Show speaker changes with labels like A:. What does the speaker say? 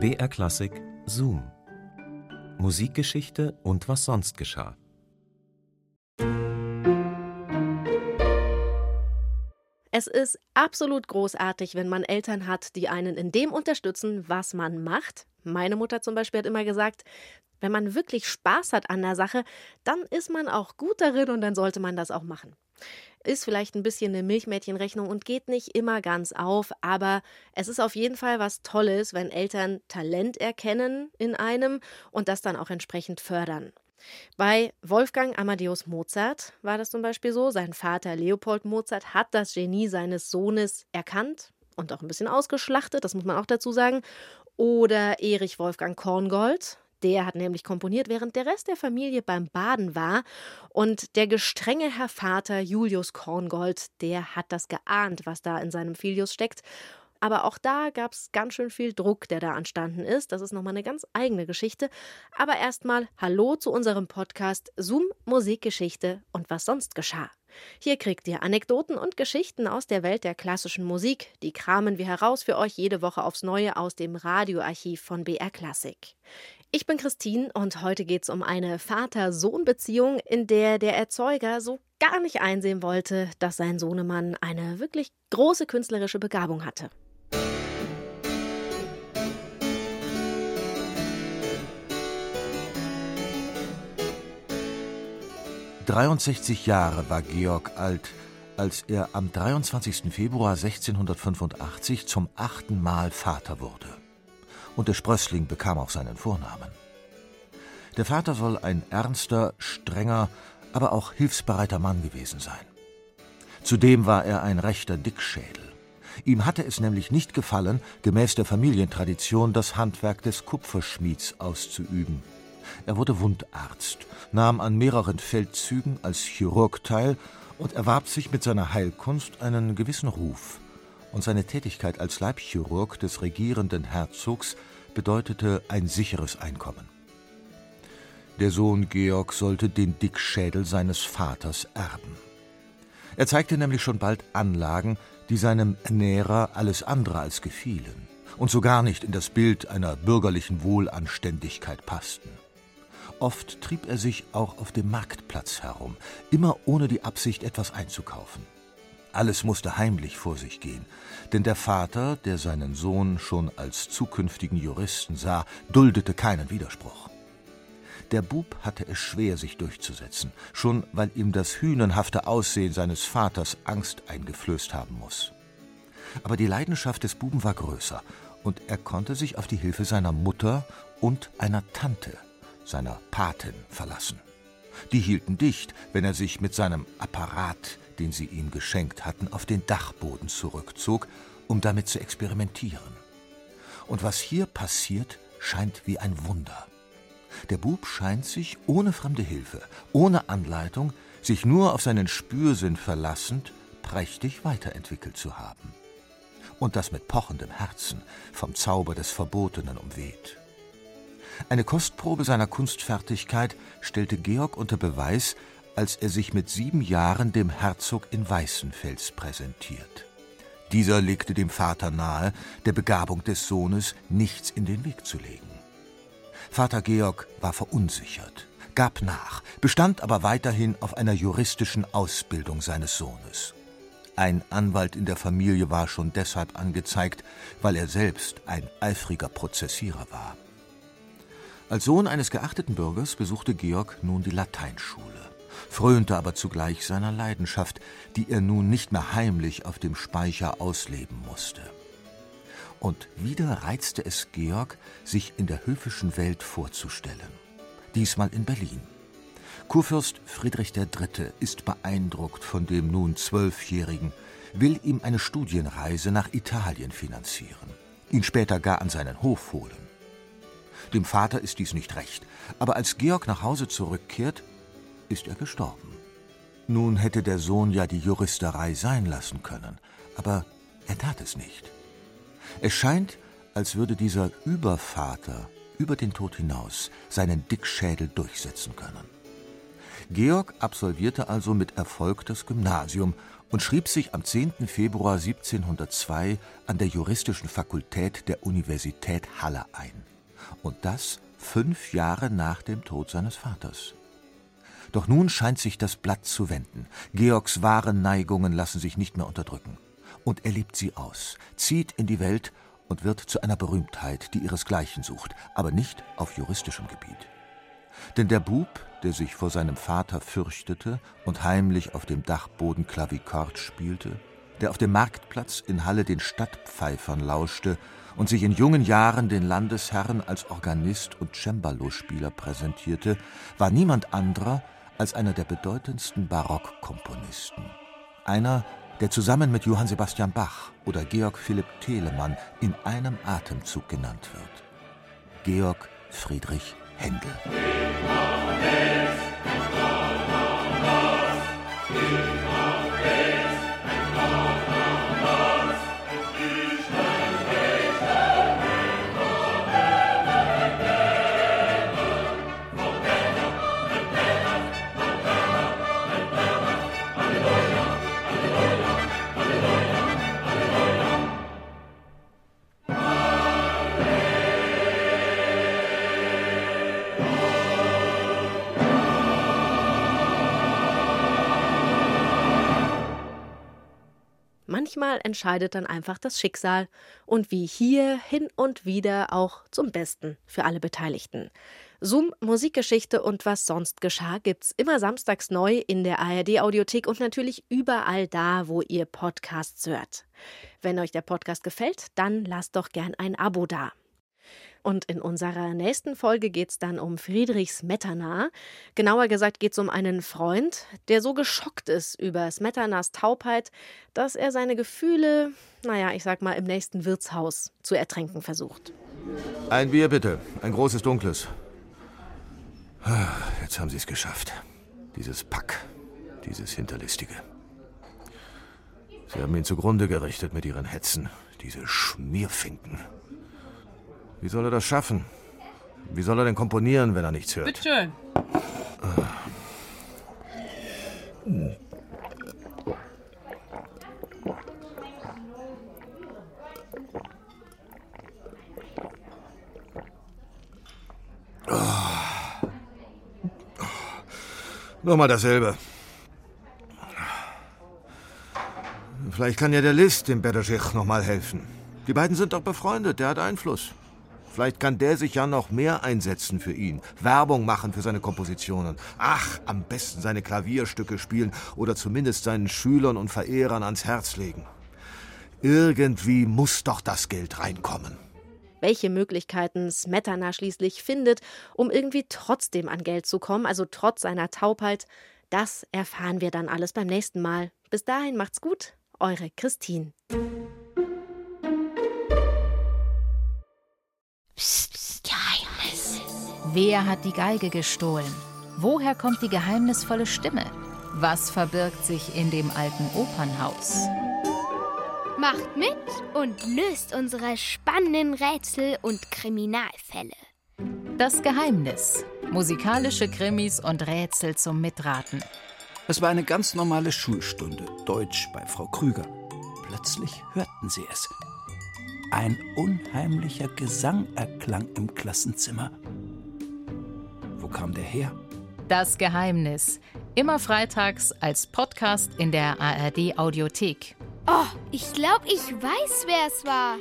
A: BR Klassik Zoom. Musikgeschichte und was sonst geschah.
B: Es ist absolut großartig, wenn man Eltern hat, die einen in dem unterstützen, was man macht. Meine Mutter zum Beispiel hat immer gesagt, wenn man wirklich Spaß hat an der Sache, dann ist man auch gut darin und dann sollte man das auch machen. Ist vielleicht ein bisschen eine Milchmädchenrechnung und geht nicht immer ganz auf, aber es ist auf jeden Fall was Tolles, wenn Eltern Talent erkennen in einem und das dann auch entsprechend fördern. Bei Wolfgang Amadeus Mozart war das zum Beispiel so. Sein Vater Leopold Mozart hat das Genie seines Sohnes erkannt und auch ein bisschen ausgeschlachtet, das muss man auch dazu sagen. Oder Erich Wolfgang Korngold, der hat nämlich komponiert, während der Rest der Familie beim Baden war. Und der gestrenge Herr Vater Julius Korngold, der hat das geahnt, was da in seinem Filius steckt. Aber auch da gab es ganz schön viel Druck, der da entstanden ist. Das ist nochmal eine ganz eigene Geschichte. Aber erstmal Hallo zu unserem Podcast Zoom Musikgeschichte und was sonst geschah. Hier kriegt ihr Anekdoten und Geschichten aus der Welt der klassischen Musik. Die kramen wir heraus für euch jede Woche aufs Neue aus dem Radioarchiv von BR Classic. Ich bin Christine und heute geht es um eine Vater-Sohn-Beziehung, in der der Erzeuger so gar nicht einsehen wollte, dass sein Sohnemann eine wirklich große künstlerische Begabung hatte.
C: 63 Jahre war Georg alt, als er am 23. Februar 1685 zum achten Mal Vater wurde. Und der Sprössling bekam auch seinen Vornamen. Der Vater soll ein ernster, strenger, aber auch hilfsbereiter Mann gewesen sein. Zudem war er ein rechter Dickschädel. Ihm hatte es nämlich nicht gefallen, gemäß der Familientradition das Handwerk des Kupferschmieds auszuüben. Er wurde Wundarzt, nahm an mehreren Feldzügen als Chirurg teil und erwarb sich mit seiner Heilkunst einen gewissen Ruf. Und seine Tätigkeit als Leibchirurg des regierenden Herzogs bedeutete ein sicheres Einkommen. Der Sohn Georg sollte den Dickschädel seines Vaters erben. Er zeigte nämlich schon bald Anlagen, die seinem Ernährer alles andere als gefielen und so gar nicht in das Bild einer bürgerlichen Wohlanständigkeit passten. Oft trieb er sich auch auf dem Marktplatz herum, immer ohne die Absicht, etwas einzukaufen. Alles musste heimlich vor sich gehen, denn der Vater, der seinen Sohn schon als zukünftigen Juristen sah, duldete keinen Widerspruch. Der Bub hatte es schwer, sich durchzusetzen, schon weil ihm das hünenhafte Aussehen seines Vaters Angst eingeflößt haben muss. Aber die Leidenschaft des Buben war größer, und er konnte sich auf die Hilfe seiner Mutter und einer Tante seiner Patin, verlassen. Die hielten dicht, wenn er sich mit seinem Apparat, den sie ihm geschenkt hatten, auf den Dachboden zurückzog, um damit zu experimentieren. Und was hier passiert, scheint wie ein Wunder. Der Bub scheint sich ohne fremde Hilfe, ohne Anleitung, sich nur auf seinen Spürsinn verlassend, prächtig weiterentwickelt zu haben. Und das mit pochendem Herzen, vom Zauber des Verbotenen umweht. Eine Kostprobe seiner Kunstfertigkeit stellte Georg unter Beweis, als er sich mit sieben Jahren dem Herzog in Weißenfels präsentiert. Dieser legte dem Vater nahe, der Begabung des Sohnes nichts in den Weg zu legen. Vater Georg war verunsichert, gab nach, bestand aber weiterhin auf einer juristischen Ausbildung seines Sohnes. Ein Anwalt in der Familie war schon deshalb angezeigt, weil er selbst ein eifriger Prozessierer war. Als Sohn eines geachteten Bürgers besuchte Georg nun die Lateinschule, frönte aber zugleich seiner Leidenschaft, die er nun nicht mehr heimlich auf dem Speicher ausleben musste. Und wieder reizte es Georg, sich in der höfischen Welt vorzustellen. Diesmal in Berlin. Kurfürst Friedrich III. ist beeindruckt von dem nun Zwölfjährigen, will ihm eine Studienreise nach Italien finanzieren, ihn später gar an seinen Hof holen. Dem Vater ist dies nicht recht, aber als Georg nach Hause zurückkehrt, ist er gestorben. Nun hätte der Sohn ja die Juristerei sein lassen können, aber er tat es nicht. Es scheint, als würde dieser Übervater über den Tod hinaus seinen Dickschädel durchsetzen können. Georg absolvierte also mit Erfolg das Gymnasium und schrieb sich am 10. Februar 1702 an der Juristischen Fakultät der Universität Halle ein. Und das fünf Jahre nach dem Tod seines Vaters. Doch nun scheint sich das Blatt zu wenden. Georgs wahre Neigungen lassen sich nicht mehr unterdrücken. Und er lebt sie aus, zieht in die Welt und wird zu einer Berühmtheit, die ihresgleichen sucht, aber nicht auf juristischem Gebiet. Denn der Bub, der sich vor seinem Vater fürchtete und heimlich auf dem Dachboden Klavikord spielte, der auf dem Marktplatz in Halle den Stadtpfeifern lauschte und sich in jungen Jahren den Landesherren als Organist und Cembalo-Spieler präsentierte, war niemand anderer als einer der bedeutendsten Barockkomponisten. Einer, der zusammen mit Johann Sebastian Bach oder Georg Philipp Telemann in einem Atemzug genannt wird. Georg Friedrich Händel.
B: Manchmal entscheidet dann einfach das Schicksal und wie hier hin und wieder auch zum Besten für alle Beteiligten. Zoom, Musikgeschichte und was sonst geschah gibt's immer samstags neu in der ARD Audiothek und natürlich überall da, wo ihr Podcasts hört. Wenn euch der Podcast gefällt, dann lasst doch gern ein Abo da. Und in unserer nächsten Folge geht es dann um Friedrich Smetana. Genauer gesagt geht es um einen Freund, der so geschockt ist über Smetanas Taubheit, dass er seine Gefühle, naja, ich sag mal, im nächsten Wirtshaus zu ertränken versucht.
C: Ein Bier bitte, ein großes dunkles. Jetzt haben Sie es geschafft. Dieses Pack, dieses Hinterlistige. Sie haben ihn zugrunde gerichtet mit Ihren Hetzen, diese Schmierfinken. Wie soll er das schaffen? Wie soll er denn komponieren, wenn er nichts hört?
D: Bitte schön.
C: Nochmal dasselbe. Vielleicht kann ja der List dem Bedeschich noch mal helfen. Die beiden sind doch befreundet, der hat Einfluss. Vielleicht kann der sich ja noch mehr einsetzen für ihn, Werbung machen für seine Kompositionen. Ach, am besten seine Klavierstücke spielen oder zumindest seinen Schülern und Verehrern ans Herz legen. Irgendwie muss doch das Geld reinkommen.
B: Welche Möglichkeiten Smetana schließlich findet, um irgendwie trotzdem an Geld zu kommen, also trotz seiner Taubheit, das erfahren wir dann alles beim nächsten Mal. Bis dahin macht's gut, eure Christine.
E: Wer hat die Geige gestohlen? Woher kommt die geheimnisvolle Stimme? Was verbirgt sich in dem alten Opernhaus?
F: Macht mit und löst unsere spannenden Rätsel und Kriminalfälle.
E: Das Geheimnis. Musikalische Krimis und Rätsel zum Mitraten.
G: Es war eine ganz normale Schulstunde, Deutsch bei Frau Krüger. Plötzlich hörten sie es. Ein unheimlicher Gesang erklang im Klassenzimmer. Wo kam der her?
E: Das Geheimnis. Immer freitags als Podcast in der ARD Audiothek.
F: Oh, ich glaube, ich weiß, wer es war.